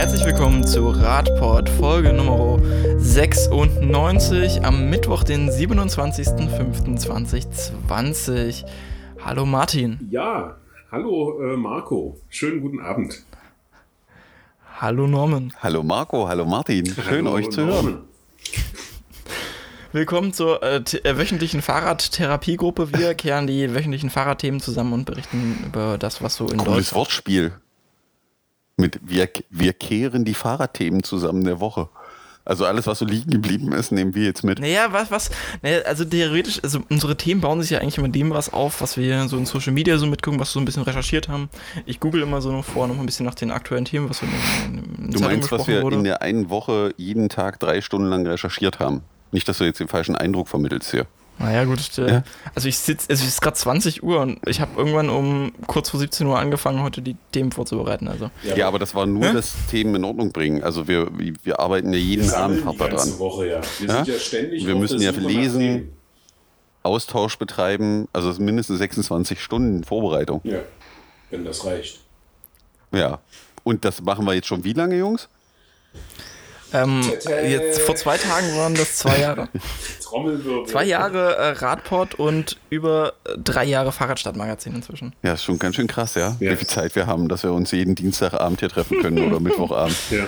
Herzlich willkommen zu Radport, Folge Nummer 96 am Mittwoch, den 27.05.2020. Hallo Martin. Ja, hallo äh, Marco. Schönen guten Abend. Hallo Norman. Hallo Marco, hallo Martin. Schön hallo, euch zu hören. Willkommen zur äh, äh, wöchentlichen Fahrradtherapiegruppe. Wir kehren die wöchentlichen Fahrradthemen zusammen und berichten über das, was so in Cooles Deutschland. Wortspiel. Mit wir, wir kehren die Fahrradthemen zusammen der Woche. Also alles, was so liegen geblieben ist, nehmen wir jetzt mit. Naja, was, was, naja, also theoretisch, also unsere Themen bauen sich ja eigentlich immer dem was auf, was wir so in Social Media so mitgucken, was wir so ein bisschen recherchiert haben. Ich google immer so noch vor, noch ein bisschen nach den aktuellen Themen, was so in, in, in Du Zeitungen meinst, was wir wurde. in der einen Woche jeden Tag drei Stunden lang recherchiert haben. Nicht, dass du jetzt den falschen Eindruck vermittelst hier. Naja, gut. Äh, Ja. Also ich sitze, also es ist gerade 20 Uhr und ich habe irgendwann um kurz vor 17 Uhr angefangen, heute die Themen vorzubereiten. Also. Ja, aber das war nur Hä? das Themen in Ordnung bringen. Also wir, wir arbeiten ja Wir jeden sammeln Abend hart daran. Woche, ja. Wir Ja? sind ja ständig Wir müssen ja lesen. Austausch betreiben, also mindestens 26 Stunden Vorbereitung. Ja, wenn das reicht. Ja. Und das machen wir jetzt schon wie lange, Jungs? Ähm, jetzt vor zwei Tagen waren das zwei Jahre. Trommelwirbel. zwei Jahre äh, Radport und über äh, drei Jahre Fahrradstadtmagazin inzwischen. Ja, ist schon ganz schön krass, ja? Ja. Wie viel Zeit wir haben, dass wir uns jeden Dienstagabend hier treffen können oder Mittwochabend. Ja.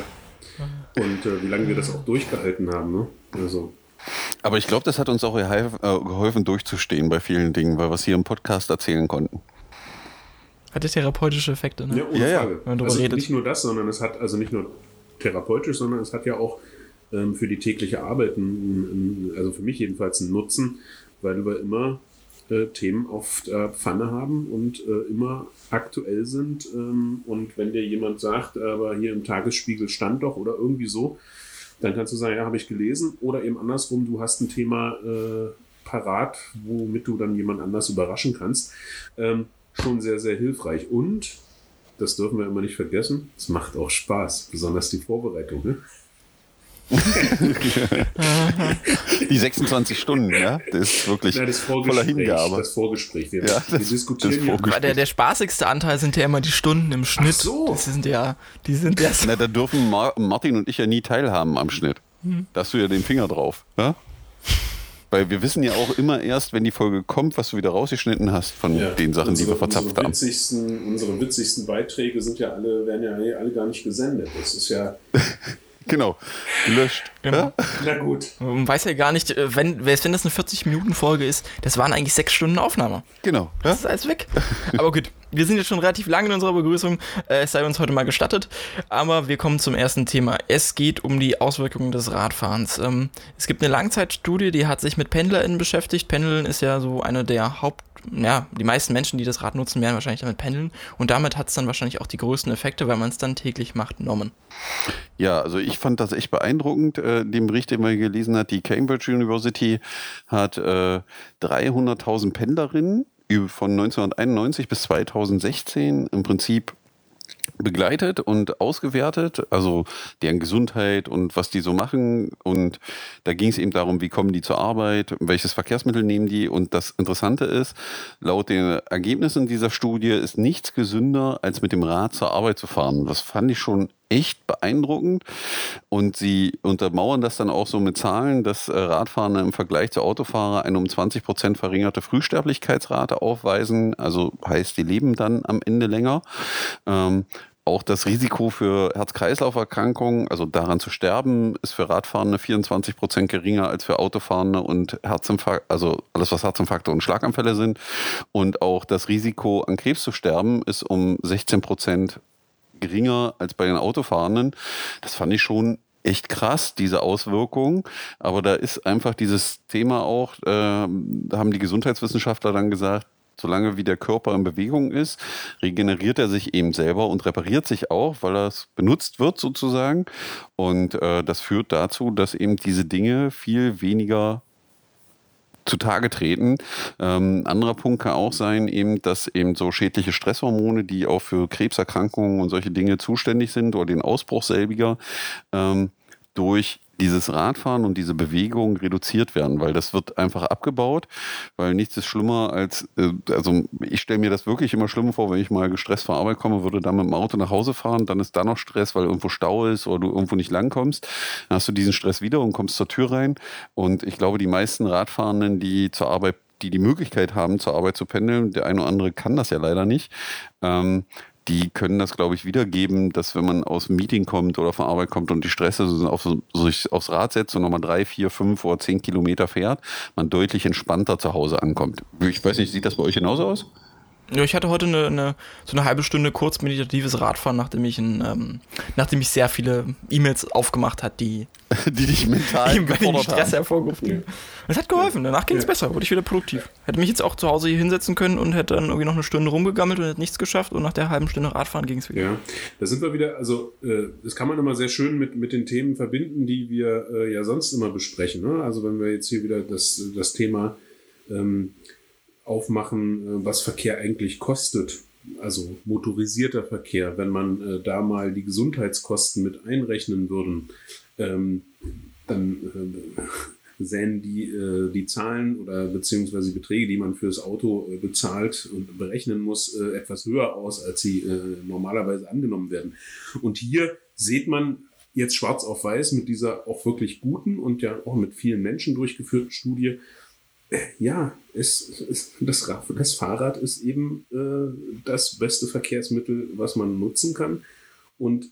Und äh, wie lange wir das auch durchgehalten haben, ne? Also, Aber ich glaube, das hat uns auch geholfen, äh, geholfen, durchzustehen bei vielen Dingen, weil wir es hier im Podcast erzählen konnten. Hatte therapeutische Effekte, ne? ja, ohne Ja, ja. Frage. man drüber Also redet. nicht nur das, sondern es hat also nicht nur therapeutisch, sondern es hat ja auch ähm, für die tägliche Arbeit, einen, einen, also für mich jedenfalls, einen Nutzen, weil wir immer äh, Themen auf der Pfanne haben und äh, immer aktuell sind. Ähm, und wenn dir jemand sagt, aber hier im Tagesspiegel stand doch oder irgendwie so, dann kannst du sagen, ja, habe ich gelesen. Oder eben andersrum, du hast ein Thema äh, parat, womit du dann jemand anders überraschen kannst. Ähm, schon sehr, sehr hilfreich. Und, das dürfen wir immer nicht vergessen, es macht auch Spaß, besonders die Vorbereitung. Ne? Die 26 Stunden, ja, das ist wirklich Na, das voller Vorgespräch. Hingabe. Das Vorgespräch. Wir, Ja, wir das- diskutieren das ja. Vorgespräch. Aber der, der spaßigste Anteil sind ja immer die Stunden im Schnitt. so. Das sind ja, die sind ja so. Na, da dürfen Mar Martin und ich ja nie teilhaben am Schnitt. Hm. Da hast du ja den Finger drauf. Ja? Weil wir wissen ja auch immer erst, wenn die Folge kommt, was du wieder rausgeschnitten hast von Ja, den Sachen, die wir verzapft unsere haben. Witzigsten, unsere witzigsten Beiträge sind ja alle, werden ja alle gar nicht gesendet. Das ist ja, Genau, gelöscht. Genau. Ja? na gut. Man weiß ja gar nicht, äh, wenn, wenn das eine 40-Minuten-Folge ist, das waren eigentlich sechs Stunden Aufnahme. Genau. Ja? Das ist alles weg. Aber gut, wir sind jetzt schon relativ lange in unserer Begrüßung. Äh, Es sei uns heute mal gestattet. Aber wir kommen zum ersten Thema. Es geht um die Auswirkungen des Radfahrens. Ähm, es gibt eine Langzeitstudie, die hat sich mit PendlerInnen beschäftigt. Pendeln ist ja so eine der Haupt... Ja, die meisten Menschen, die das Rad nutzen, werden wahrscheinlich damit pendeln. Und damit hat es dann wahrscheinlich auch die größten Effekte, weil man es dann täglich macht, genommen. Ja, also ich fand das echt beeindruckend, äh, den Bericht, den man gelesen hat. Die Cambridge University hat äh, 300.000 Pendlerinnen von 1991 bis 2016 im Prinzip begleitet und ausgewertet, also deren Gesundheit und was die so machen. Und da ging es eben darum, wie kommen die zur Arbeit, welches Verkehrsmittel nehmen die. Und das Interessante ist, laut den Ergebnissen dieser Studie ist nichts gesünder, als mit dem Rad zur Arbeit zu fahren. Das fand ich schon echt beeindruckend. Und sie untermauern das dann auch so mit Zahlen, dass äh, Radfahrer im Vergleich zu Autofahrer eine um 20 Prozent verringerte Frühsterblichkeitsrate aufweisen. Also heißt, die leben dann am Ende länger. Ähm, auch das Risiko für Herz-Kreislauf-Erkrankungen, also daran zu sterben, ist für Radfahrende 24 Prozent geringer als für Autofahrende und Herzinfarkt, also alles, was Herzinfarkte und Schlaganfälle sind. Und auch das Risiko, an Krebs zu sterben, ist um 16 Prozent geringer als bei den Autofahrenden. Das fand ich schon echt krass, diese Auswirkungen. Aber da ist einfach dieses Thema auch, äh, da haben die Gesundheitswissenschaftler dann gesagt, solange wie der Körper in Bewegung ist, regeneriert er sich eben selber und repariert sich auch, weil das benutzt wird sozusagen. Und äh, das führt dazu, dass eben diese Dinge viel weniger zutage treten. Ähm, anderer Punkt kann auch sein, eben, dass eben so schädliche Stresshormone, die auch für Krebserkrankungen und solche Dinge zuständig sind oder den Ausbruch selbiger, ähm, durch dieses Radfahren und diese Bewegung reduziert werden, weil das wird einfach abgebaut, weil nichts ist schlimmer als, äh, also ich stelle mir das wirklich immer schlimmer vor, wenn ich mal gestresst vor Arbeit komme, würde dann mit dem Auto nach Hause fahren, dann ist da noch Stress, weil irgendwo Stau ist oder du irgendwo nicht langkommst, dann hast du diesen Stress wieder und kommst zur Tür rein. Und ich glaube, die meisten Radfahrenden, die zur Arbeit die die Möglichkeit haben, zur Arbeit zu pendeln, der eine oder andere kann das ja leider nicht, ähm, die können das, glaube ich, wiedergeben, dass wenn man aus dem Meeting kommt oder von Arbeit kommt und die Stress ist und auf, sich aufs Rad setzt und nochmal drei, vier, fünf oder zehn Kilometer fährt, man deutlich entspannter zu Hause ankommt. Ich weiß nicht, sieht das bei euch genauso aus? Ja, ich hatte heute eine, eine, so eine halbe Stunde kurz meditatives Radfahren, nachdem ich, ein, ähm, nachdem ich sehr viele E-Mails aufgemacht hat, die, die dich mental die, die Stress haben. hervorgerufen. Ja. Es hat geholfen, danach ging es ja. besser, wurde ich wieder produktiv. Hätte mich jetzt auch zu Hause hier hinsetzen können und hätte dann irgendwie noch eine Stunde rumgegammelt und hätte nichts geschafft und nach der halben Stunde Radfahren ging es wieder. Ja, da sind wir wieder, also äh, das kann man immer sehr schön mit, mit den Themen verbinden, die wir äh, ja sonst immer besprechen. Ne? Also wenn wir jetzt hier wieder das, das Thema ähm, aufmachen, äh, was Verkehr eigentlich kostet. Also motorisierter Verkehr, wenn man äh, da mal die Gesundheitskosten mit einrechnen würden, ähm, dann äh, sähen die, äh, die Zahlen oder beziehungsweise die Beträge, die man fürs Auto äh, bezahlt und berechnen muss, äh, etwas höher aus, als sie normalerweise angenommen werden. Und hier sieht man jetzt schwarz auf weiß mit dieser auch wirklich guten und ja auch mit vielen Menschen durchgeführten Studie, ja, es, es, das, das Fahrrad ist eben äh, das beste Verkehrsmittel, was man nutzen kann. Und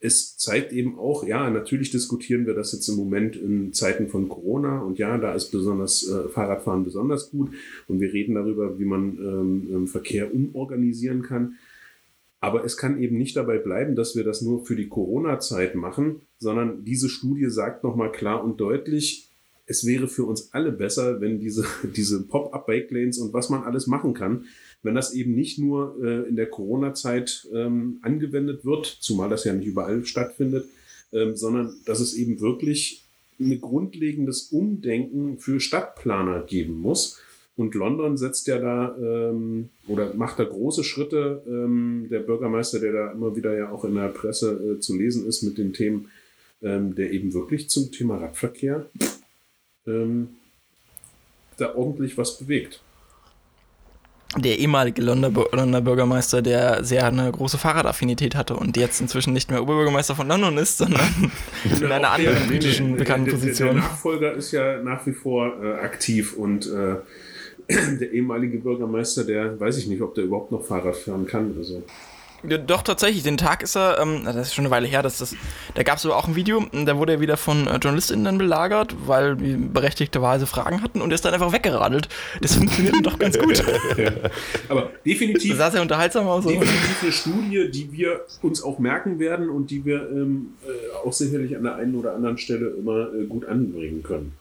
es zeigt eben auch, ja, natürlich diskutieren wir das jetzt im Moment in Zeiten von Corona und ja, da ist besonders äh, Fahrradfahren besonders gut und wir reden darüber, wie man ähm, Verkehr umorganisieren kann. Aber es kann eben nicht dabei bleiben, dass wir das nur für die Corona-Zeit machen, sondern diese Studie sagt nochmal klar und deutlich, es wäre für uns alle besser, wenn diese, diese Pop-up-Bike-Lanes und was man alles machen kann, wenn das eben nicht nur äh, in der Corona-Zeit ähm, angewendet wird, zumal das ja nicht überall stattfindet, ähm, sondern dass es eben wirklich ein grundlegendes Umdenken für Stadtplaner geben muss. Und London setzt ja da ähm, oder macht da große Schritte. Ähm, der Bürgermeister, der da immer wieder ja auch in der Presse äh, zu lesen ist mit den Themen, ähm, der eben wirklich zum Thema Radverkehr ähm, da ordentlich was bewegt. Der ehemalige Londoner Bürgermeister, der sehr eine große Fahrradaffinität hatte und jetzt inzwischen nicht mehr Oberbürgermeister von London ist, sondern in einer anderen britischen bekannten Position. Der Nachfolger ist ja nach wie vor äh, aktiv und äh, der ehemalige Bürgermeister, der weiß ich nicht, ob der überhaupt noch Fahrrad fahren kann. Also. Ja, doch, tatsächlich. Den Tag ist er, ähm, das ist schon eine Weile her, dass das, da gab es aber auch ein Video, da wurde er wieder von äh, JournalistInnen belagert, weil die berechtigterweise Fragen hatten und er ist dann einfach weggeradelt. Das funktioniert doch ganz gut. Aber definitiv. Das sah sehr unterhaltsam aus. Definitiv eine Studie, die wir uns auch merken werden und die wir ähm, äh, auch sicherlich an der einen oder anderen Stelle immer äh, gut anbringen können.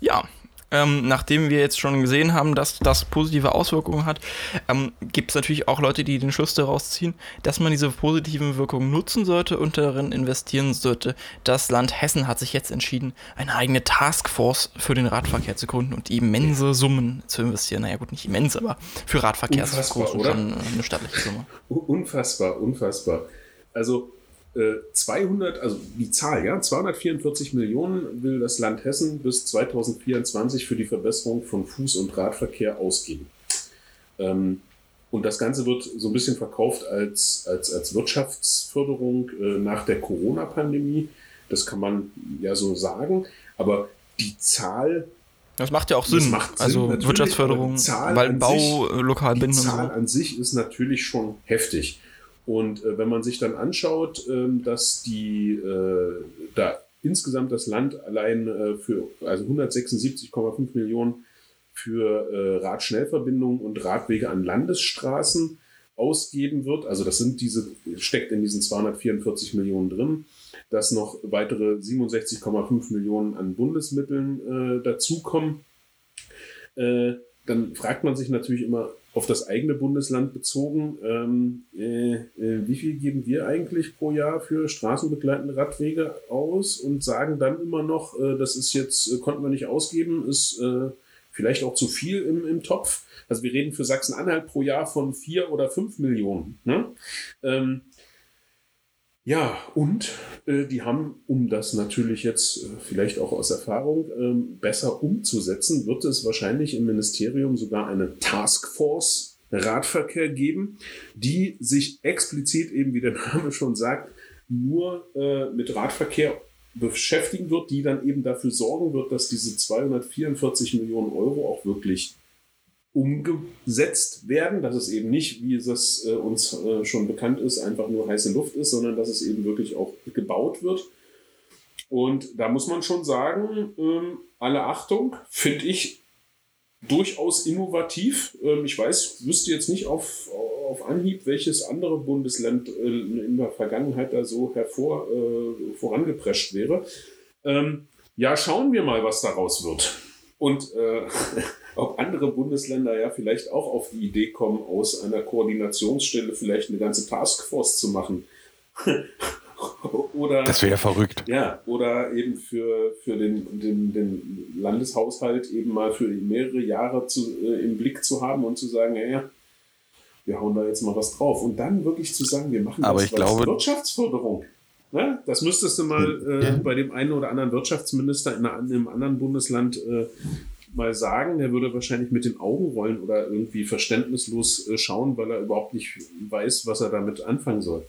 Ja, ähm, nachdem wir jetzt schon gesehen haben, dass das positive Auswirkungen hat, ähm, gibt es natürlich auch Leute, die den Schluss daraus ziehen, dass man diese positiven Wirkungen nutzen sollte und darin investieren sollte. Das Land Hessen hat sich jetzt entschieden, eine eigene Taskforce für den Radverkehr zu gründen und immense Summen zu investieren. Naja gut, nicht immens, aber für Radverkehr ist das schon eine stattliche Summe. Unfassbar, unfassbar. Also 200, äh, also die Zahl, ja, 244 Millionen will das Land Hessen bis 2024 für die Verbesserung von Fuß- und Radverkehr ausgeben. Ähm, und das Ganze wird so ein bisschen verkauft als, als, als Wirtschaftsförderung äh, nach der Corona-Pandemie. Das kann man ja so sagen. Aber die Zahl. Das macht ja auch Sinn. Macht also Sinn, Wirtschaftsförderung, weil Bau sich, lokal binden. Die Zahl so. an sich ist natürlich schon heftig. Und äh, wenn man sich dann anschaut, ähm, dass die äh, da insgesamt das Land allein äh, für also 176,5 Millionen für äh, Radschnellverbindungen und Radwege an Landesstraßen ausgeben wird. Also das sind diese, steckt in diesen 244 Millionen drin, dass noch weitere 67,5 Millionen an Bundesmitteln äh, dazukommen. Äh, dann fragt man sich natürlich immer, auf das eigene Bundesland bezogen, ähm, äh, äh, wie viel geben wir eigentlich pro Jahr für straßenbegleitende Radwege aus und sagen dann immer noch, äh, das ist jetzt, äh, konnten wir nicht ausgeben, ist äh, vielleicht auch zu viel im, im Topf. Also wir reden für Sachsen-Anhalt pro Jahr von vier oder fünf Millionen. Ne? Ähm, Ja, und äh, die haben, um das natürlich jetzt äh, vielleicht auch aus Erfahrung ähm, besser umzusetzen, wird es wahrscheinlich im Ministerium sogar eine Taskforce Radverkehr geben, die sich explizit eben, wie der Name schon sagt, nur äh, mit Radverkehr beschäftigen wird, die dann eben dafür sorgen wird, dass diese 244 Millionen Euro auch wirklich umgesetzt werden, dass es eben nicht, wie es äh, uns äh, schon bekannt ist, einfach nur heiße Luft ist, sondern dass es eben wirklich auch gebaut wird. Und da muss man schon sagen, ähm, alle Achtung, finde ich durchaus innovativ. Ähm, ich weiß, wüsste jetzt nicht auf, auf Anhieb, welches andere Bundesland äh, in der Vergangenheit da so hervor äh, vorangeprescht wäre. Ähm, ja, schauen wir mal, was daraus wird. Und äh, ob andere Bundesländer ja vielleicht auch auf die Idee kommen, aus einer Koordinationsstelle vielleicht eine ganze Taskforce zu machen. oder, das wäre verrückt. Ja, oder eben für, für den, den, den Landeshaushalt eben mal für mehrere Jahre zu, äh, im Blick zu haben und zu sagen, naja, wir hauen da jetzt mal was drauf. Und dann wirklich zu sagen, wir machen Aber das ich glaube, Wirtschaftsförderung. Ne? Das müsstest du mal äh, ja. bei dem einen oder anderen Wirtschaftsminister in, einem anderen Bundesland äh, mal sagen. Der würde wahrscheinlich mit den Augen rollen oder irgendwie verständnislos äh, schauen, weil er überhaupt nicht weiß, was er damit anfangen soll.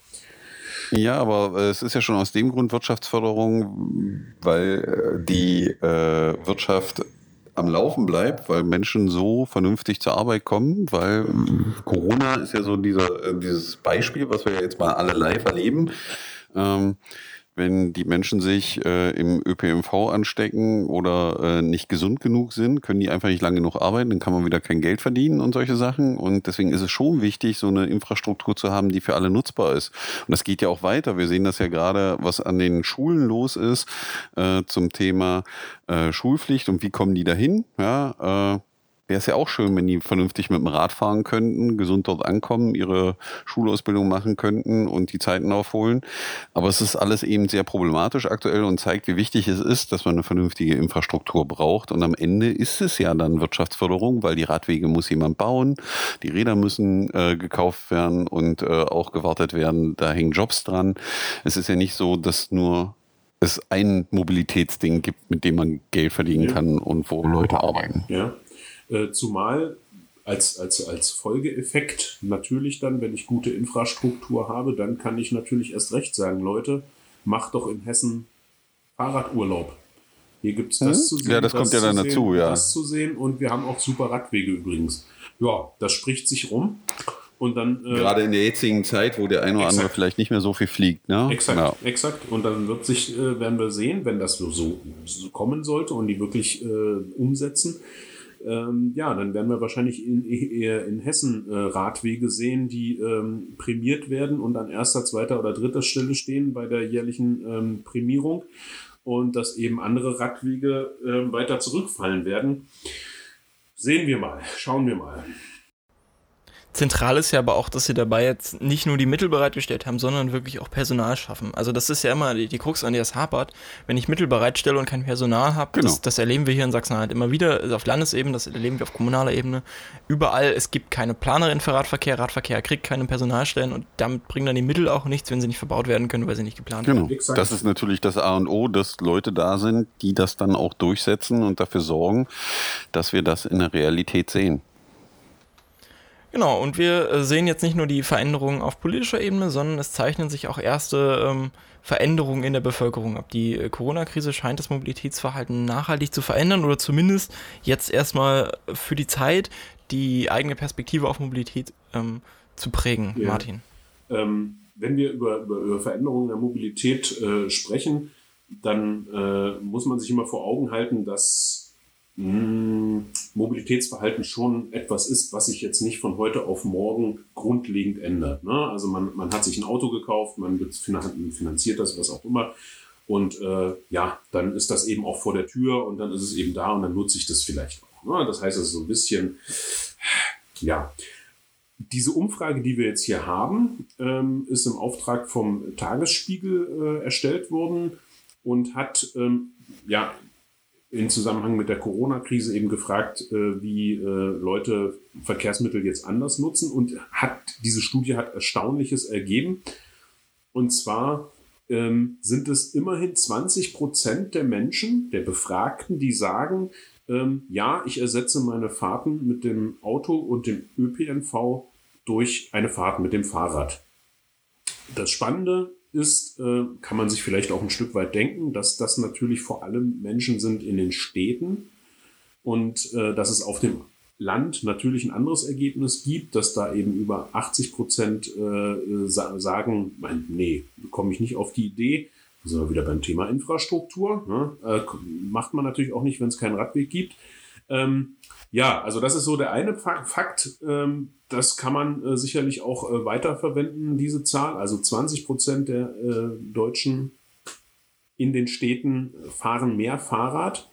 Ja, aber äh, es ist ja schon aus dem Grund Wirtschaftsförderung, weil äh, die äh, Wirtschaft am Laufen bleibt, weil Menschen so vernünftig zur Arbeit kommen, weil Corona ist ja so dieser, dieses Beispiel, was wir jetzt mal alle live erleben. Ähm, wenn die Menschen sich äh, im ÖPNV anstecken oder äh, nicht gesund genug sind, können die einfach nicht lange genug arbeiten, dann kann man wieder kein Geld verdienen und solche Sachen. Und deswegen ist es schon wichtig, so eine Infrastruktur zu haben, die für alle nutzbar ist. Und das geht ja auch weiter. Wir sehen das ja gerade, was an den Schulen los ist äh, zum Thema äh, Schulpflicht und wie kommen die dahin. Ja, äh, wäre es ja auch schön, wenn die vernünftig mit dem Rad fahren könnten, gesund dort ankommen, ihre Schulausbildung machen könnten und die Zeiten aufholen. Aber es ist alles eben sehr problematisch aktuell und zeigt, wie wichtig es ist, dass man eine vernünftige Infrastruktur braucht. Und am Ende ist es ja dann Wirtschaftsförderung, weil die Radwege muss jemand bauen, die Räder müssen äh, gekauft werden und äh, auch gewartet werden. Da hängen Jobs dran. Es ist ja nicht so, dass nur es ein Mobilitätsding gibt, mit dem man Geld verdienen ja. kann und wo Leute arbeiten. Ja. Äh, zumal als, als, als Folgeeffekt natürlich dann, wenn ich gute Infrastruktur habe, dann kann ich natürlich erst recht sagen, Leute, macht doch in Hessen Fahrradurlaub. Hier gibt es das hm? zu sehen. Ja, das, das kommt ja dann sehen, dazu, ja. Das zu sehen und wir haben auch super Radwege übrigens. Ja, das spricht sich rum. Und dann, äh, Gerade in der jetzigen Zeit, wo der eine oder exakt. andere vielleicht nicht mehr so viel fliegt. Ne? Exakt, ja. exakt. Und dann wird sich, äh, werden wir sehen, wenn das so, so kommen sollte und die wirklich äh, umsetzen, ähm, ja, dann werden wir wahrscheinlich in, eher in Hessen äh, Radwege sehen, die ähm, prämiert werden und an erster, zweiter oder dritter Stelle stehen bei der jährlichen ähm, Prämierung und dass eben andere Radwege äh, weiter zurückfallen werden. Sehen wir mal, schauen wir mal. Zentral ist ja aber auch, dass sie dabei jetzt nicht nur die Mittel bereitgestellt haben, sondern wirklich auch Personal schaffen. Also das ist ja immer die, die Krux, an der es hapert. Wenn ich Mittel bereitstelle und kein Personal habe, genau. das, das, erleben wir hier in Sachsen-Anhalt immer wieder, also auf Landesebene, das erleben wir auf kommunaler Ebene. Überall, es gibt keine Planerin für Radverkehr, Radverkehr kriegt keine Personalstellen und damit bringen dann die Mittel auch nichts, wenn sie nicht verbaut werden können, weil sie nicht geplant genau. werden. Das ist natürlich das A und O, dass Leute da sind, die das dann auch durchsetzen und dafür sorgen, dass wir das in der Realität sehen. Genau, und wir äh, sehen jetzt nicht nur die Veränderungen auf politischer Ebene, sondern es zeichnen sich auch erste ähm, Veränderungen in der Bevölkerung ab. Die äh, Corona-Krise scheint das Mobilitätsverhalten nachhaltig zu verändern oder zumindest jetzt erstmal für die Zeit die eigene Perspektive auf Mobilität ähm, zu prägen. Ja. Martin. Ähm, wenn wir über, über, über, Veränderungen der Mobilität äh, sprechen, dann äh, muss man sich immer vor Augen halten, dass hm, Mobilitätsverhalten schon etwas ist, was sich jetzt nicht von heute auf morgen grundlegend ändert. Ne? Also man, man hat sich ein Auto gekauft, man finanziert das, was auch immer. Und äh, ja, dann ist das eben auch vor der Tür und dann ist es eben da und dann nutze ich das vielleicht auch. Ne? Das heißt also so ein bisschen, ja. Diese Umfrage, die wir jetzt hier haben, ähm, ist im Auftrag vom Tagesspiegel äh, erstellt worden und hat ähm, ja in Zusammenhang mit der Corona-Krise eben gefragt, äh, wie äh, Leute Verkehrsmittel jetzt anders nutzen und hat diese Studie hat Erstaunliches ergeben. Und zwar ähm, sind es immerhin 20 Prozent der Menschen, der Befragten, die sagen, ähm, ja, ich ersetze meine Fahrten mit dem Auto und dem ÖPNV durch eine Fahrt mit dem Fahrrad. Das Spannende ist, äh, kann man sich vielleicht auch ein Stück weit denken, dass das natürlich vor allem Menschen sind in den Städten und äh, dass es auf dem Land natürlich ein anderes Ergebnis gibt, dass da eben über 80 Prozent äh, sagen, mein, nee, komme ich nicht auf die Idee. Da sind wir wieder beim Thema Infrastruktur. Ne? Äh, macht man natürlich auch nicht, wenn es keinen Radweg gibt. Ähm, ja, also das ist so der eine Fakt. Ähm, das kann man äh, sicherlich auch äh, weiterverwenden, diese Zahl. Also 20 Prozent der äh, Deutschen in den Städten fahren mehr Fahrrad.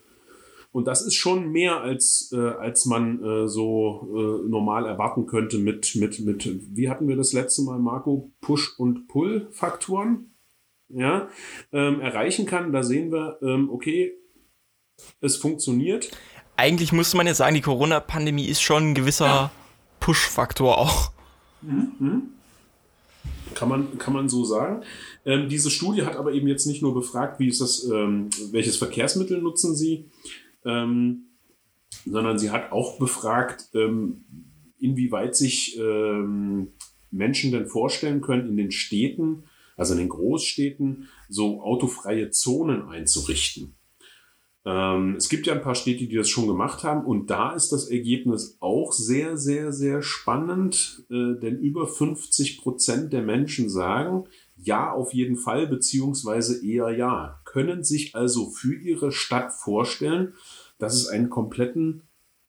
Und das ist schon mehr, als, äh, als man äh, so äh, normal erwarten könnte mit, mit, mit, wie hatten wir das letzte Mal, Marco, Push- und Pull-Faktoren ja, ähm, erreichen kann. Da sehen wir, ähm, okay, es funktioniert. Eigentlich müsste man jetzt sagen, die Corona-Pandemie ist schon ein gewisser ja. Push-Faktor auch. Mhm, mhm. Kann man, kann man so sagen. Ähm, diese Studie hat aber eben jetzt nicht nur befragt, wie ist das, ähm, welches Verkehrsmittel nutzen Sie, ähm, sondern sie hat auch befragt, ähm, inwieweit sich ähm, Menschen denn vorstellen können, in den Städten, also in den Großstädten, so autofreie Zonen einzurichten. Ähm, es gibt ja ein paar Städte, die das schon gemacht haben und da ist das Ergebnis auch sehr, sehr, sehr spannend, äh, denn über 50 Prozent der Menschen sagen, ja, auf jeden Fall, beziehungsweise eher ja. Können sich also für ihre Stadt vorstellen, dass es einen kompletten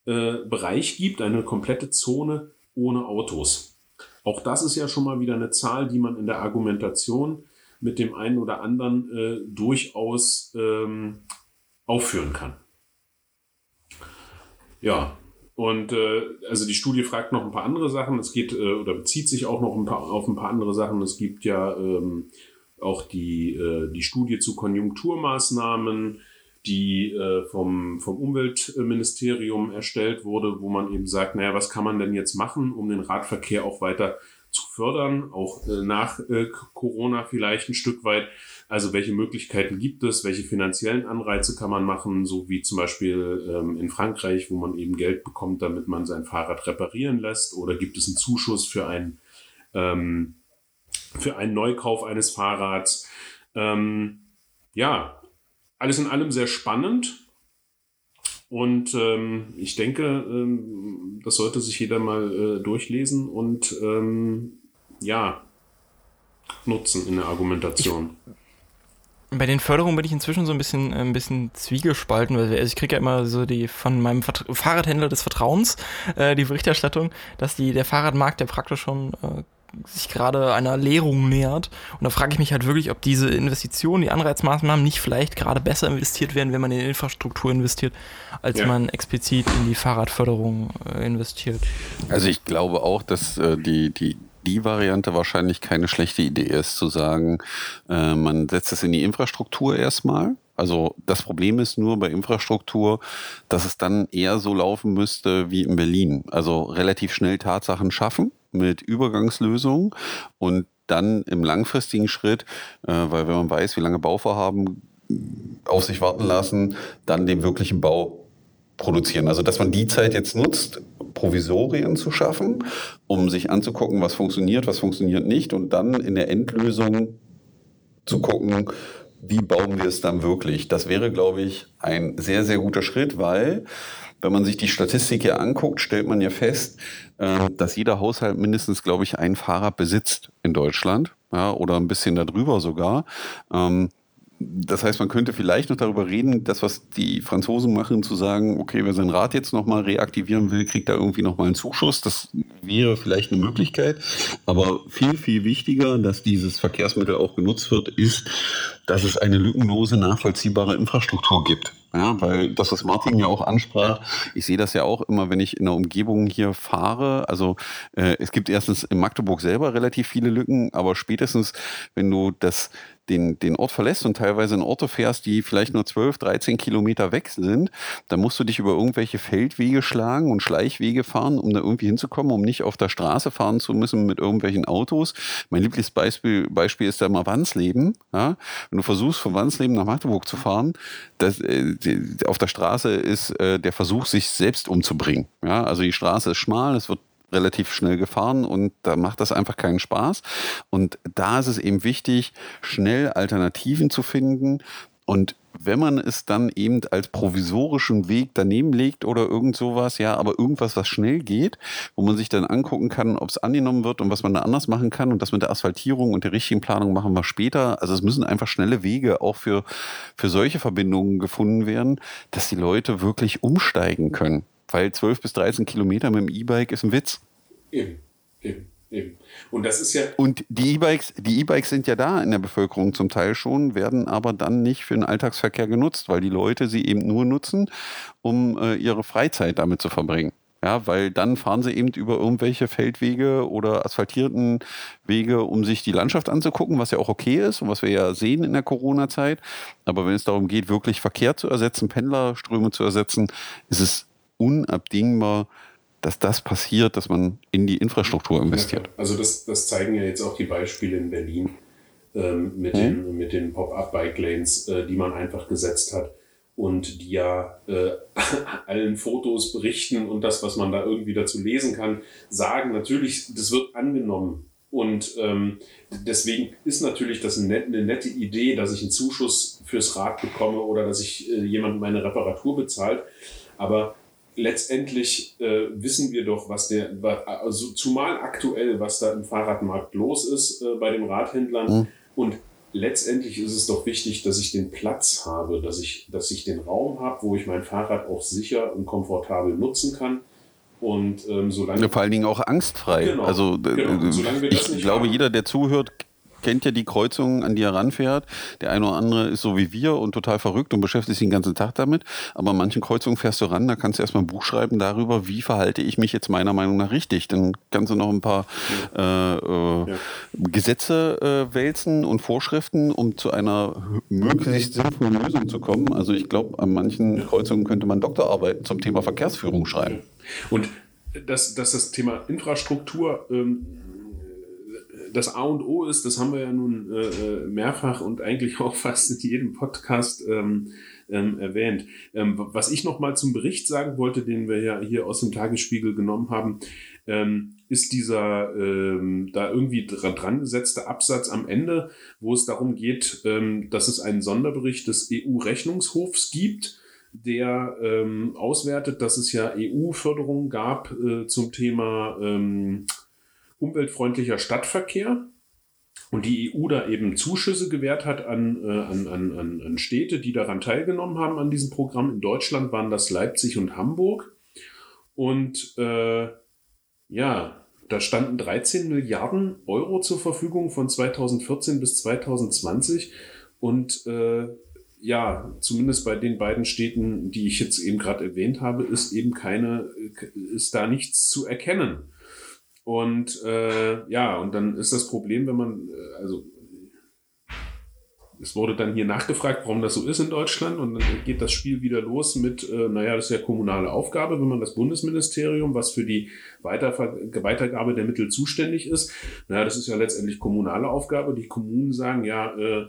äh, Bereich gibt, eine komplette Zone ohne Autos. Auch das ist ja schon mal wieder eine Zahl, die man in der Argumentation mit dem einen oder anderen äh, durchaus ähm, aufführen kann. Ja, und äh, also die Studie fragt noch ein paar andere Sachen. Es geht äh, oder bezieht sich auch noch ein paar, auf ein paar andere Sachen. Es gibt ja ähm, auch die, äh, die Studie zu Konjunkturmaßnahmen, die äh, vom, vom Umweltministerium erstellt wurde, wo man eben sagt, naja, was kann man denn jetzt machen, um den Radverkehr auch weiter zu fördern, auch äh, nach äh, Corona vielleicht ein Stück weit. Also welche Möglichkeiten gibt es, welche finanziellen Anreize kann man machen, so wie zum Beispiel ähm, in Frankreich, wo man eben Geld bekommt, damit man sein Fahrrad reparieren lässt, oder gibt es einen Zuschuss für einen, ähm, für einen Neukauf eines Fahrrads. Ähm, ja, alles in allem sehr spannend. Und ähm, ich denke, ähm, das sollte sich jeder mal äh, durchlesen und ähm, ja, nutzen in der Argumentation. Ich, bei den Förderungen bin ich inzwischen so ein bisschen, ein bisschen zwiegespalten, weil ich kriege ja immer so die von meinem Vert Fahrradhändler des Vertrauens äh, die Berichterstattung, dass die, der Fahrradmarkt ja praktisch schon äh, sich gerade einer Leerung nähert. Und da frage ich mich halt wirklich, ob diese Investitionen, die Anreizmaßnahmen nicht vielleicht gerade besser investiert werden, wenn man in Infrastruktur investiert, als ja. man explizit in die Fahrradförderung äh, investiert. Also ich glaube auch, dass äh, die, die, die Variante wahrscheinlich keine schlechte Idee ist, zu sagen, äh, man setzt es in die Infrastruktur erstmal. Also das Problem ist nur bei Infrastruktur, dass es dann eher so laufen müsste wie in Berlin. Also relativ schnell Tatsachen schaffen mit Übergangslösungen und dann im langfristigen Schritt, äh, weil wenn man weiß, wie lange Bauvorhaben auf sich warten lassen, dann den wirklichen Bau produzieren. Also dass man die Zeit jetzt nutzt, Provisorien zu schaffen, um sich anzugucken, was funktioniert, was funktioniert nicht und dann in der Endlösung zu gucken, wie bauen wir es dann wirklich. Das wäre, glaube ich, ein sehr, sehr guter Schritt, weil wenn man sich die Statistik hier anguckt, stellt man ja fest, äh, dass jeder Haushalt mindestens, glaube ich, ein Fahrrad besitzt in Deutschland ja, oder ein bisschen darüber sogar. Ähm, das heißt, man könnte vielleicht noch darüber reden, das, was die Franzosen machen, zu sagen, okay, wer sein Rad jetzt nochmal reaktivieren will, kriegt da irgendwie nochmal einen Zuschuss. Das wäre vielleicht eine Möglichkeit. Aber viel, viel wichtiger, dass dieses Verkehrsmittel auch genutzt wird, ist, dass es eine lückenlose, nachvollziehbare Infrastruktur gibt. Ja, weil das, was Martin ja auch ansprach, ich sehe das ja auch immer, wenn ich in der Umgebung hier fahre. Also äh, es gibt erstens in Magdeburg selber relativ viele Lücken, aber spätestens, wenn du das den, den Ort verlässt und teilweise in Orte fährst, die vielleicht nur 12, 13 Kilometer weg sind, dann musst du dich über irgendwelche Feldwege schlagen und Schleichwege fahren, um da irgendwie hinzukommen, um nicht auf der Straße fahren zu müssen mit irgendwelchen Autos. Mein Lieblingsbeispiel Beispiel ist da mal Wandsleben. Ja? Wenn du versuchst, von Wandsleben nach Magdeburg zu fahren, das, äh, auf der Straße ist äh, der Versuch, sich selbst umzubringen. Ja? Also die Straße ist schmal, es wird relativ schnell gefahren und da macht das einfach keinen Spaß. Und da ist es eben wichtig, schnell Alternativen zu finden und wenn man es dann eben als provisorischen Weg daneben legt oder irgend sowas, ja, aber irgendwas, was schnell geht, wo man sich dann angucken kann, ob es angenommen wird und was man da anders machen kann und das mit der Asphaltierung und der richtigen Planung machen wir später. Also es müssen einfach schnelle Wege auch für, für solche Verbindungen gefunden werden, dass die Leute wirklich umsteigen können. Weil 12 bis 13 Kilometer mit dem E-Bike ist ein Witz. Eben, eben. Eben. Und das ist ja. Und die E-Bikes, die E-Bikes sind ja da in der Bevölkerung zum Teil schon, werden aber dann nicht für den Alltagsverkehr genutzt, weil die Leute sie eben nur nutzen, um äh, ihre Freizeit damit zu verbringen. Ja, weil dann fahren sie eben über irgendwelche Feldwege oder asphaltierten Wege, um sich die Landschaft anzugucken, was ja auch okay ist und was wir ja sehen in der Corona-Zeit. Aber wenn es darum geht, wirklich Verkehr zu ersetzen, Pendlerströme zu ersetzen, ist es unabdingbar, dass das passiert, dass man in die Infrastruktur investiert. also das, das zeigen ja jetzt auch die Beispiele in Berlin ähm, mit, hm? den, den Pop-up-Bike-Lanes, äh, die man einfach gesetzt hat und die ja äh, allen Fotos berichten und das, was man da irgendwie dazu lesen kann, sagen, natürlich, das wird angenommen. Und ähm, deswegen ist natürlich das eine, eine, nette Idee, dass ich einen Zuschuss fürs Rad bekomme oder dass ich äh, jemand meine Reparatur bezahlt. Aber letztendlich äh, wissen wir doch, was der, also zumal aktuell, was da im Fahrradmarkt los ist äh, bei den Radhändlern. Mhm. Und letztendlich ist es doch wichtig, dass ich den Platz habe, dass ich, dass ich den Raum habe, wo ich mein Fahrrad auch sicher und komfortabel nutzen kann. Und ähm, solange. Vor allen Dingen auch angstfrei. Genau, also, genau. ich, ich glaube, haben, jeder, der zuhört, kennt ja die Kreuzungen, an die er ranfährt. Der eine oder andere ist so wie wir und total verrückt und beschäftigt sich den ganzen Tag damit. Aber an manchen Kreuzungen fährst du ran, da kannst du erstmal ein Buch schreiben darüber, wie verhalte ich mich jetzt meiner Meinung nach richtig. Dann kannst du noch ein paar ja. äh, äh, ja. Gesetze äh, wälzen und Vorschriften, um zu einer möglichst sinnvollen Lösung zu kommen. Also ich glaube, an manchen Kreuzungen könnte man Doktorarbeiten zum Thema Verkehrsführung schreiben. Und dass, dass das Thema Infrastruktur ähm, das A und O ist, das haben wir ja nun äh, äh mehrfach und eigentlich auch fast in jedem Podcast ähm, ähm, erwähnt. Ähm, was ich noch mal zum Bericht sagen wollte, den wir ja hier aus dem Tagesspiegel genommen haben, ähm, ist dieser ähm, da irgendwie dran gesetzte Absatz am Ende, wo es darum geht, ähm, dass es einen Sonderbericht des EU-Rechnungshofs gibt, der ähm, auswertet, dass es ja EU-Förderung gab äh, zum Thema ähm, umweltfreundlicher Stadtverkehr und die EU da eben Zuschüsse gewährt hat an, äh, an, an, an Städte, die daran teilgenommen haben an diesem Programm. In Deutschland waren das Leipzig und Hamburg. Und äh, ja, da standen 13 Milliarden Euro zur Verfügung von 2014 bis 2020. Und äh, ja, zumindest bei den beiden Städten, die ich jetzt eben gerade erwähnt habe, ist eben keine, ist da nichts zu erkennen. Und äh, ja, und dann ist das Problem, wenn man, äh, also es wurde dann hier nachgefragt, warum das so ist in Deutschland und dann geht das Spiel wieder los mit, äh, naja, das ist ja kommunale Aufgabe, wenn man das Bundesministerium, was für die Weiterver Weitergabe der Mittel zuständig ist, naja, das ist ja letztendlich kommunale Aufgabe. Die Kommunen sagen, ja, äh,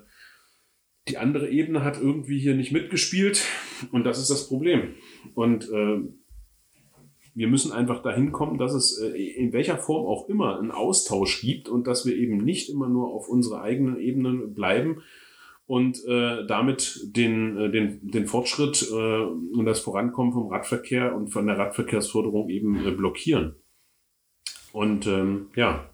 die andere Ebene hat irgendwie hier nicht mitgespielt und das ist das Problem. Und äh, wir müssen einfach dahin kommen, dass es äh, in welcher Form auch immer einen Austausch gibt und dass wir eben nicht immer nur auf unserer eigenen Ebene bleiben und äh, damit den, äh, den, den Fortschritt äh, und das Vorankommen vom Radverkehr und von der Radverkehrsförderung eben äh, blockieren. Und ähm, ja,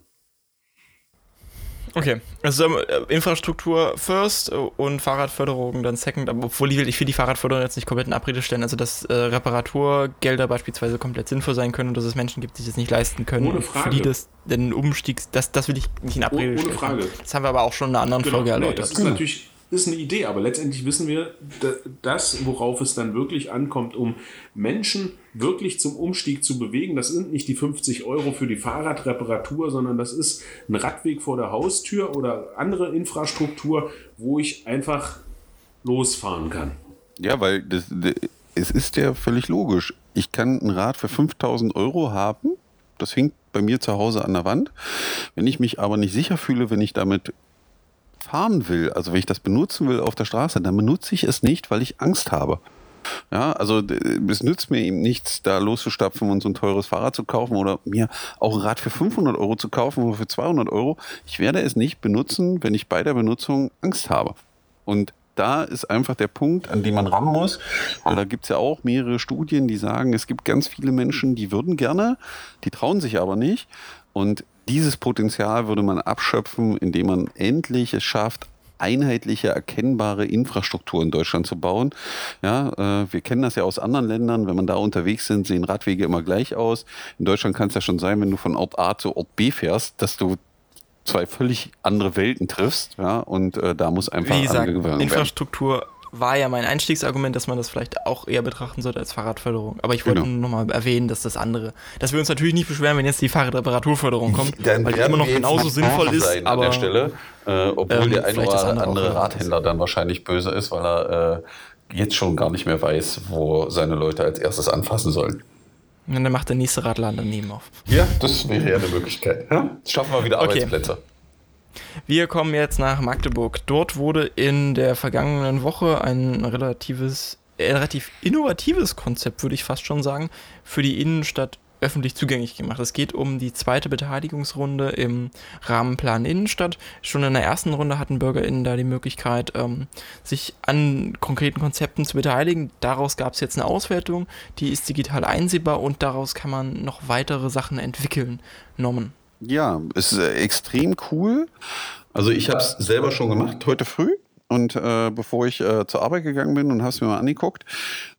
Okay, also äh, Infrastruktur first und Fahrradförderung dann second, aber obwohl ich, ich will die Fahrradförderung jetzt nicht komplett in Abrede stellen, also dass äh, Reparaturgelder beispielsweise komplett sinnvoll sein können und dass es Menschen gibt, die das nicht leisten können. Ohne Frage. Für die das den Umstieg, das, das will ich nicht in Abrede ohne, stellen. Ohne Frage. Das haben wir aber auch schon in einer anderen genau, Folge erläutert. Nee, das ist natürlich ist eine Idee, aber letztendlich wissen wir, das, worauf es dann wirklich ankommt, um Menschen wirklich zum Umstieg zu bewegen, das sind nicht die 50 Euro für die Fahrradreparatur, sondern das ist ein Radweg vor der Haustür oder andere Infrastruktur, wo ich einfach losfahren kann. Ja, weil das, das, es ist ja völlig logisch. Ich kann ein Rad für 5000 Euro haben, das hängt bei mir zu Hause an der Wand. Wenn ich mich aber nicht sicher fühle, wenn ich damit fahren will, also wenn ich das benutzen will auf der Straße, dann benutze ich es nicht, weil ich Angst habe. Ja, also es nützt mir eben nichts, da loszustapfen und so ein teures Fahrrad zu kaufen oder mir auch ein Rad für 500 Euro zu kaufen oder für 200 Euro. Ich werde es nicht benutzen, wenn ich bei der Benutzung Angst habe. Und da ist einfach der Punkt, an dem man ran muss. Weil da gibt es ja auch mehrere Studien, die sagen, es gibt ganz viele Menschen, die würden gerne, die trauen sich aber nicht. Und dieses Potenzial würde man abschöpfen, indem man endlich es schafft, einheitliche, erkennbare Infrastruktur in Deutschland zu bauen. Ja, äh, wir kennen das ja aus anderen Ländern. Wenn man da unterwegs sind, sehen Radwege immer gleich aus. In Deutschland kann es ja schon sein, wenn du von Ort A zu Ort B fährst, dass du zwei völlig andere Welten triffst. Ja, und äh, da muss einfach Wie gesagt, Infrastruktur war ja mein Einstiegsargument, dass man das vielleicht auch eher betrachten sollte als Fahrradförderung. Aber ich wollte genau. nur nochmal erwähnen, dass das andere, dass wir uns natürlich nicht beschweren, wenn jetzt die Fahrradreparaturförderung kommt, Dann weil die immer noch genauso sinnvoll ist. Aber, an der Stelle, äh, obwohl ähm, der ein oder andere, andere Radhändler dann wahrscheinlich böse ist, weil er äh, jetzt schon gar nicht mehr weiß, wo seine Leute als erstes anfassen sollen. Und dann macht der nächste Radladen daneben auf. Ja, das wäre ja eine Möglichkeit. Ja? Schaffen wir wieder okay. Arbeitsplätze. Wir kommen jetzt nach Magdeburg. Dort wurde in der vergangenen Woche ein relatives, äh, relativ innovatives Konzept, würde ich fast schon sagen, für die Innenstadt öffentlich zugänglich gemacht. Es geht um die zweite Beteiligungsrunde im Rahmenplan Innenstadt. Schon in der ersten Runde hatten BürgerInnen da die Möglichkeit, ähm, sich an konkreten Konzepten zu beteiligen. Daraus gab es jetzt eine Auswertung, die ist digital einsehbar und daraus kann man noch weitere Sachen entwickeln. Norman. Ja, es ist äh, extrem cool. Also ich habe es selber schon gemacht, heute früh. Und äh, bevor ich äh, zur Arbeit gegangen bin und habe es mir mal angeguckt.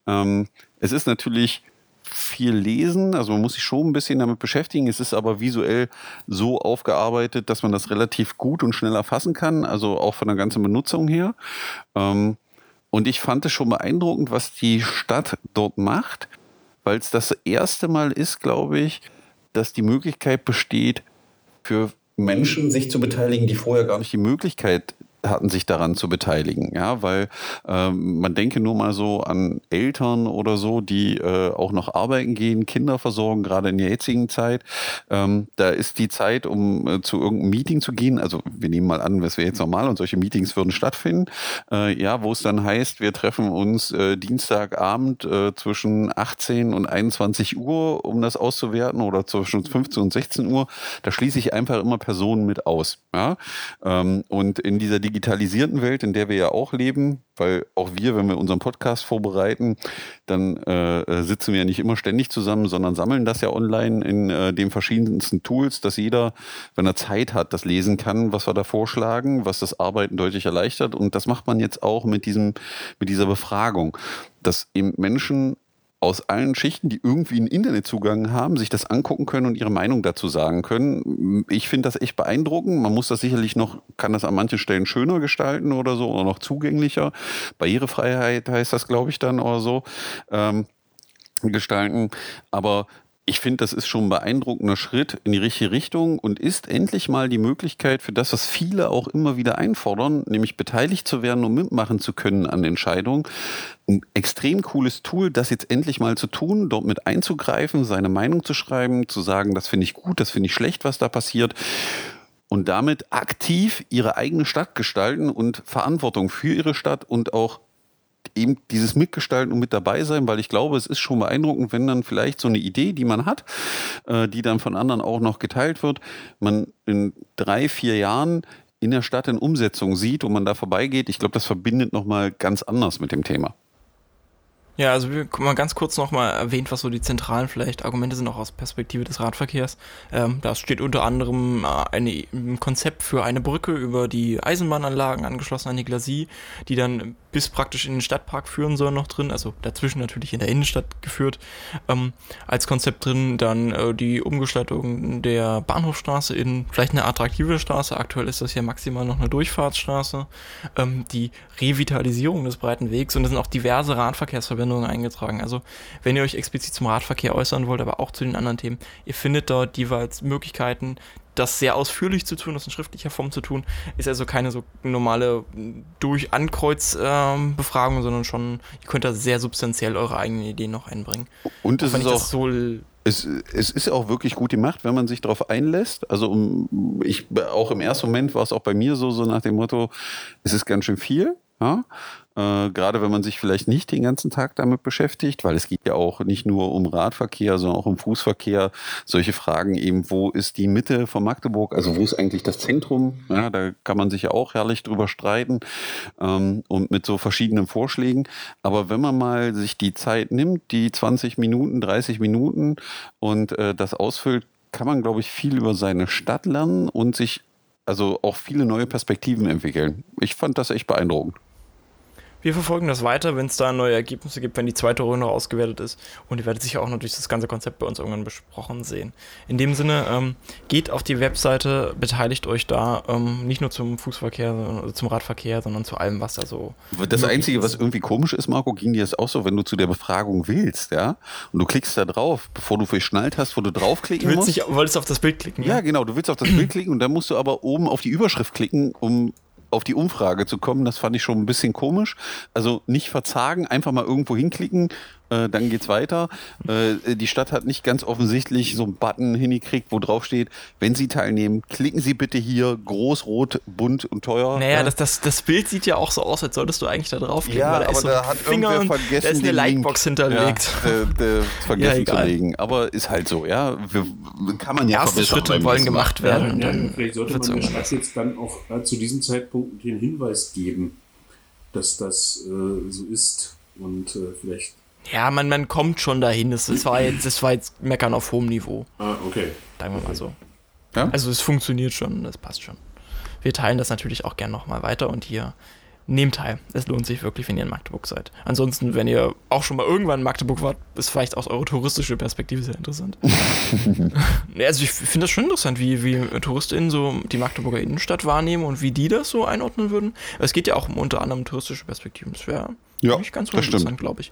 Ähm, es ist natürlich viel lesen, also man muss sich schon ein bisschen damit beschäftigen. Es ist aber visuell so aufgearbeitet, dass man das relativ gut und schnell erfassen kann, also auch von der ganzen Benutzung her. Ähm, und ich fand es schon beeindruckend, was die Stadt dort macht, weil es das erste Mal ist, glaube ich, dass die Möglichkeit besteht, für Menschen sich zu beteiligen, die vorher gar nicht die Möglichkeit hatten, sich daran zu beteiligen. Ja, weil ähm, man denke nur mal so an Eltern oder so, die äh, auch noch arbeiten gehen, Kinder versorgen, gerade in der jetzigen Zeit. Ähm, da ist die Zeit, um äh, zu irgendeinem Meeting zu gehen. Also wir nehmen mal an, was wäre jetzt normal und solche Meetings würden stattfinden. Äh, ja, wo es dann heißt, wir treffen uns äh, Dienstagabend äh, zwischen 18 und 21 Uhr, um das auszuwerten oder zwischen 15 und 16 Uhr. Da schließe ich einfach immer Personen mit aus. Ja? Ähm, und in dieser digitalisierten Welt, in der wir ja auch leben, weil auch wir, wenn wir unseren Podcast vorbereiten, dann äh, sitzen wir ja nicht immer ständig zusammen, sondern sammeln das ja online in äh, den verschiedensten Tools, dass jeder, wenn er Zeit hat, das lesen kann, was wir da vorschlagen, was das Arbeiten deutlich erleichtert. Und das macht man jetzt auch mit diesem, mit dieser Befragung, dass eben Menschen aus allen Schichten, die irgendwie einen Internetzugang haben, sich das angucken können und ihre Meinung dazu sagen können. Ich finde das echt beeindruckend. Man muss das sicherlich noch, kann das an manchen Stellen schöner gestalten oder so oder noch zugänglicher. Barrierefreiheit heißt das, glaube ich, dann oder so. Ähm, gestalten. Aber ich finde, das ist schon ein beeindruckender Schritt in die richtige Richtung und ist endlich mal die Möglichkeit für das, was viele auch immer wieder einfordern, nämlich beteiligt zu werden und mitmachen zu können an Entscheidungen. Ein extrem cooles Tool, das jetzt endlich mal zu tun, dort mit einzugreifen, seine Meinung zu schreiben, zu sagen, das finde ich gut, das finde ich schlecht, was da passiert und damit aktiv ihre eigene Stadt gestalten und Verantwortung für ihre Stadt und auch eben dieses Mitgestalten und mit dabei sein, weil ich glaube, es ist schon beeindruckend, wenn dann vielleicht so eine Idee, die man hat, äh, die dann von anderen auch noch geteilt wird, man in drei, vier Jahren in der Stadt in Umsetzung sieht und man da vorbeigeht. Ich glaube, das verbindet nochmal ganz anders mit dem Thema. Ja, also wir mal ganz kurz nochmal erwähnt, was so die zentralen vielleicht Argumente sind, auch aus Perspektive des Radverkehrs. Ähm, da steht unter anderem äh, eine, ein Konzept für eine Brücke über die Eisenbahnanlagen angeschlossen an die Glasie, die dann bis praktisch in den Stadtpark führen soll noch drin, also dazwischen natürlich in der Innenstadt geführt, ähm, als Konzept drin. Dann äh, die Umgestaltung der Bahnhofstraße in vielleicht eine attraktive Straße. Aktuell ist das ja maximal noch eine Durchfahrtsstraße. Ähm, die Revitalisierung des breiten Wegs und es sind auch diverse Radverkehrsverbindungen eingetragen. Also wenn ihr euch explizit zum Radverkehr äußern wollt, aber auch zu den anderen Themen, ihr findet dort jeweils Möglichkeiten, das sehr ausführlich zu tun, das in schriftlicher Form zu tun, ist also keine so normale durch Ankreuz-Befragung, ähm, sondern schon, ihr könnt da sehr substanziell eure eigenen Ideen noch einbringen. Und es ist auch so es, es ist auch wirklich gut gemacht, wenn man sich darauf einlässt. Also ich auch im ersten Moment war es auch bei mir so, so nach dem Motto, es ist ganz schön viel. Ja? Äh, gerade wenn man sich vielleicht nicht den ganzen Tag damit beschäftigt, weil es geht ja auch nicht nur um Radverkehr, sondern auch um Fußverkehr. Solche Fragen eben, wo ist die Mitte von Magdeburg? Also wo ist eigentlich das Zentrum? Ja, da kann man sich ja auch herrlich drüber streiten ähm, und mit so verschiedenen Vorschlägen. Aber wenn man mal sich die Zeit nimmt, die 20 Minuten, 30 Minuten und äh, das ausfüllt, kann man, glaube ich, viel über seine Stadt lernen und sich also auch viele neue Perspektiven entwickeln. Ich fand das echt beeindruckend. Wir verfolgen das weiter, wenn es da neue Ergebnisse gibt, wenn die zweite Runde ausgewertet ist. Und ihr werdet sicher auch natürlich das ganze Konzept bei uns irgendwann besprochen sehen. In dem Sinne, ähm, geht auf die Webseite, beteiligt euch da, ähm, nicht nur zum Fußverkehr, zum Radverkehr, sondern zu allem, was da so. Das Einzige, ist. was irgendwie komisch ist, Marco, ging dir das auch so, wenn du zu der Befragung willst, ja, und du klickst da drauf, bevor du verschnallt hast, wo du draufklicken du willst musst. Nicht, wolltest auf das Bild klicken. Ja, ja, genau, du willst auf das Bild klicken und dann musst du aber oben auf die Überschrift klicken, um auf die Umfrage zu kommen, das fand ich schon ein bisschen komisch. Also nicht verzagen, einfach mal irgendwo hinklicken, äh, dann geht's weiter. Äh, die Stadt hat nicht ganz offensichtlich so einen Button hingekriegt, wo drauf steht, wenn Sie teilnehmen, klicken Sie bitte hier groß, rot, bunt und teuer. Naja, ja. das, das, das Bild sieht ja auch so aus, als solltest du eigentlich da draufklicken. Ja, aber so da hat Finger und vergessen, da ist eine Lightbox hinterlegt. Ja, äh, vergessen ja, zu legen. Aber ist halt so, ja. Wir, kann man ja Erste Schritte wollen gemacht werden. Ja, ja, vielleicht sollte man der Stadt jetzt dann auch äh, zu diesem Zeitpunkt den Hinweis geben, dass das äh, so ist und äh, vielleicht ja, man, man kommt schon dahin. Das, das, war jetzt, das war jetzt Meckern auf hohem Niveau. Ah, okay. Sagen wir mal so. Ja? Also es funktioniert schon, das passt schon. Wir teilen das natürlich auch gerne nochmal weiter und hier nehmt teil. Es lohnt sich wirklich, wenn ihr in Magdeburg seid. Ansonsten, wenn ihr auch schon mal irgendwann in Magdeburg wart, ist vielleicht aus eurer touristische Perspektive sehr interessant. also ich finde das schon interessant, wie, wie TouristInnen so die Magdeburger Innenstadt wahrnehmen und wie die das so einordnen würden. Es geht ja auch um unter anderem touristische Perspektiven. Das wäre ja, nicht ganz so interessant, glaube ich.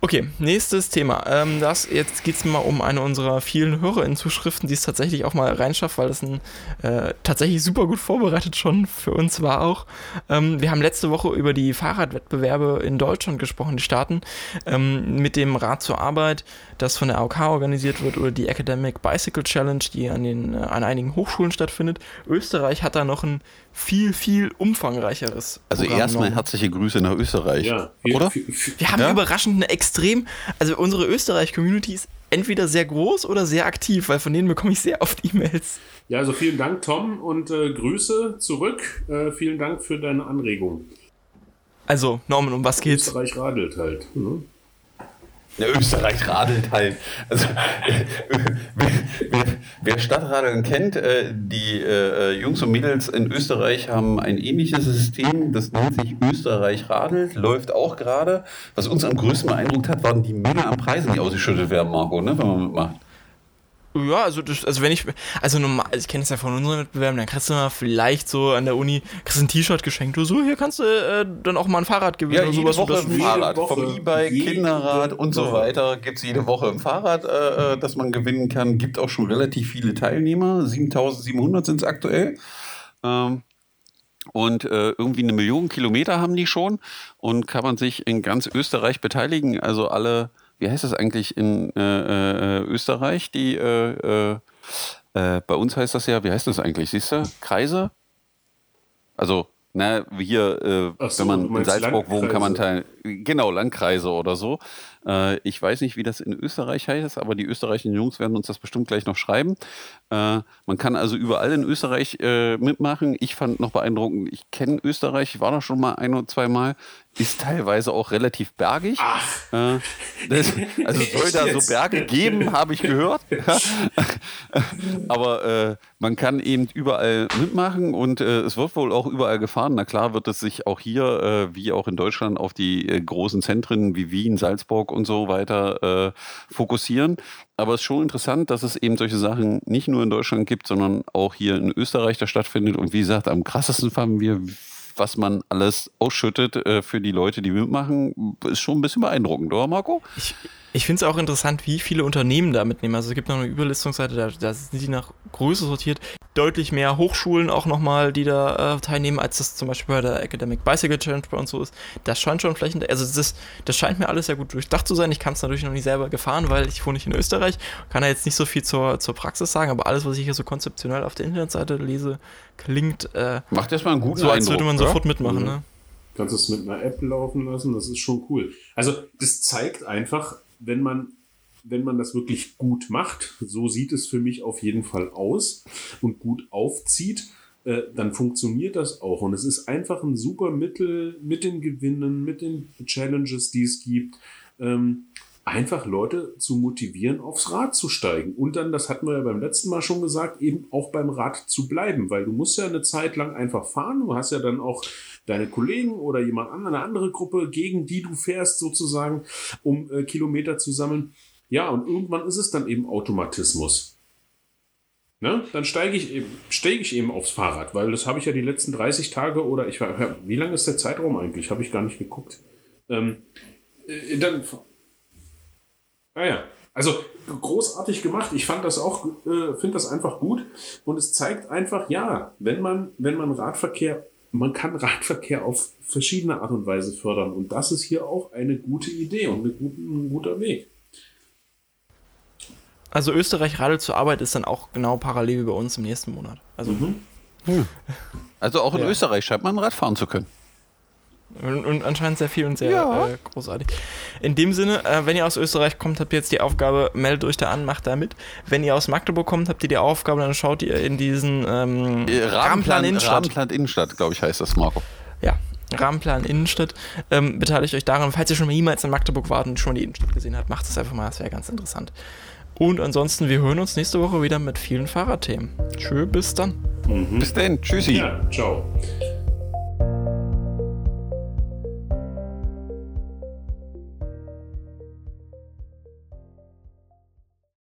Okay, nächstes Thema. Ähm, das, jetzt geht es mal um eine unserer vielen HörerInnen-Zuschriften, die es tatsächlich auch mal reinschafft, weil das ein äh, tatsächlich super gut vorbereitet schon für uns war auch. Ähm, wir haben letzte Woche über die Fahrradwettbewerbe in Deutschland gesprochen, die starten ähm, mit dem Rad zur Arbeit, das von der AOK organisiert wird, oder die Academic Bicycle Challenge, die an, den, äh, an einigen Hochschulen stattfindet. Österreich hat da noch ein viel, viel umfangreicheres. Also erstmal herzliche Grüße nach Österreich. Ja, oder? Wir haben ja? überraschend eine extrem, also unsere Österreich-Community ist entweder sehr groß oder sehr aktiv, weil von denen bekomme ich sehr oft E-Mails. Ja, also vielen Dank, Tom, und äh, Grüße zurück. Äh, vielen Dank für deine Anregung. Also, Norman, um was geht's? Österreich radelt halt. Mhm. Ja, Österreich radelt halt. Also, wer, wer, Stadtradeln kennt, äh, die äh, Jungs und Mädels in Österreich haben ein ähnliches System, das nennt sich Österreich radelt, läuft auch gerade. Was uns am größten beeindruckt hat, waren die Menge an Preisen, die ausgeschüttet werden, Marco, ne, wenn man mitmacht. Ja, also das, also wenn ich, also normal, also ich kenne es ja von unseren Wettbewerben, dann kriegst du mal vielleicht so an der Uni, kriegst ein T-Shirt geschenkt oder so, hier kannst du äh, dann auch mal ein Fahrrad gewinnen ja, oder sowas. Woche ein Fahrrad, Woche. vom E-Bike, Kinderrad und so weiter gibt es jede Woche ein Fahrrad, äh, äh, das man gewinnen kann. Gibt auch schon relativ viele Teilnehmer, 7700 sind es aktuell. Ähm, und äh, irgendwie eine Million Kilometer haben die schon und kann man sich in ganz Österreich beteiligen. Also alle wie heißt das eigentlich in äh, äh, Österreich? Die, äh, äh, äh, bei uns heißt das ja, wie heißt das eigentlich? Siehst du? Kreise? Also, na, hier, so, wenn man in Salzburg wohnt, kann man teilen. Genau, Landkreise oder so. Äh, ich weiß nicht, wie das in Österreich heißt, aber die österreichischen Jungs werden uns das bestimmt gleich noch schreiben. Äh, man kann also überall in Österreich äh, mitmachen. Ich fand noch beeindruckend, ich kenne Österreich, ich war da schon mal ein oder zwei Mal. ist teilweise auch relativ bergig. Ach. Äh, das, also es soll da so Berge geben, habe ich gehört. Aber äh, man kann eben überall mitmachen und äh, es wird wohl auch überall gefahren. Na klar wird es sich auch hier, wie auch in Deutschland, auf die großen Zentren wie Wien, Salzburg und so weiter äh, fokussieren. Aber es ist schon interessant, dass es eben solche Sachen nicht nur in Deutschland gibt, sondern auch hier in Österreich da stattfindet. Und wie gesagt, am krassesten fanden wir, was man alles ausschüttet äh, für die Leute, die mitmachen, ist schon ein bisschen beeindruckend, oder Marco? Ich, ich finde es auch interessant, wie viele Unternehmen da mitnehmen. Also es gibt noch eine Überlistungsseite, da, da sind die nach Größe sortiert. Deutlich mehr Hochschulen auch nochmal, die da äh, teilnehmen, als das zum Beispiel bei der Academic Bicycle Challenge bei uns so ist. Das scheint schon flächendeckend, also das, das scheint mir alles sehr gut durchdacht zu sein. Ich kann es natürlich noch nicht selber gefahren, weil ich wohne nicht in Österreich. Kann da jetzt nicht so viel zur, zur Praxis sagen, aber alles, was ich hier so konzeptionell auf der Internetseite lese, klingt äh, Macht erstmal einen guten so, als Eindruck, würde man oder? sofort mitmachen. Mhm. Ne? Kannst es mit einer App laufen lassen, das ist schon cool. Also das zeigt einfach, wenn man, wenn man das wirklich gut macht, so sieht es für mich auf jeden Fall aus und gut aufzieht, äh, dann funktioniert das auch. Und es ist einfach ein super Mittel mit den Gewinnen, mit den Challenges, die es gibt. Ähm, einfach Leute zu motivieren, aufs Rad zu steigen. Und dann, das hatten wir ja beim letzten Mal schon gesagt, eben auch beim Rad zu bleiben, weil du musst ja eine Zeit lang einfach fahren. Du hast ja dann auch deine Kollegen oder jemand anderen, eine andere Gruppe, gegen die du fährst sozusagen, um äh, Kilometer zu sammeln. Ja, und irgendwann ist es dann eben Automatismus. Ne? Dann steige ich, eben, steige ich eben aufs Fahrrad, weil das habe ich ja die letzten 30 Tage oder ich war, wie lange ist der Zeitraum eigentlich? Habe ich gar nicht geguckt. Ähm, äh, dann Ah ja, also großartig gemacht. Ich fand das auch, äh, finde das einfach gut und es zeigt einfach, ja, wenn man, wenn man Radverkehr, man kann Radverkehr auf verschiedene Art und Weise fördern und das ist hier auch eine gute Idee und ein guter Weg. Also Österreich radelt zur Arbeit ist dann auch genau parallel wie bei uns im nächsten Monat. Also Mhm. Also auch in Ja. Österreich scheint man Rad fahren zu können. Und, und anscheinend sehr viel und sehr Ja. äh, großartig. In dem Sinne, äh, wenn ihr aus Österreich kommt, habt ihr jetzt die Aufgabe, meldet euch da an, macht da mit. Wenn ihr aus Magdeburg kommt, habt ihr die Aufgabe, dann schaut ihr in diesen ähm, Äh, Rahmenplan Innenstadt. Rahmenplan Innenstadt, glaube ich, heißt das, Marco. Ja, Rahmenplan Innenstadt. Ähm, beteiligt euch daran. Falls ihr schon mal jemals in Magdeburg wart und schon die Innenstadt gesehen habt, macht es einfach mal, das wäre ganz interessant. Und ansonsten, wir hören uns nächste Woche wieder mit vielen Fahrradthemen. Tschö, bis dann. Mhm. Bis dann, tschüssi. Ja, ciao.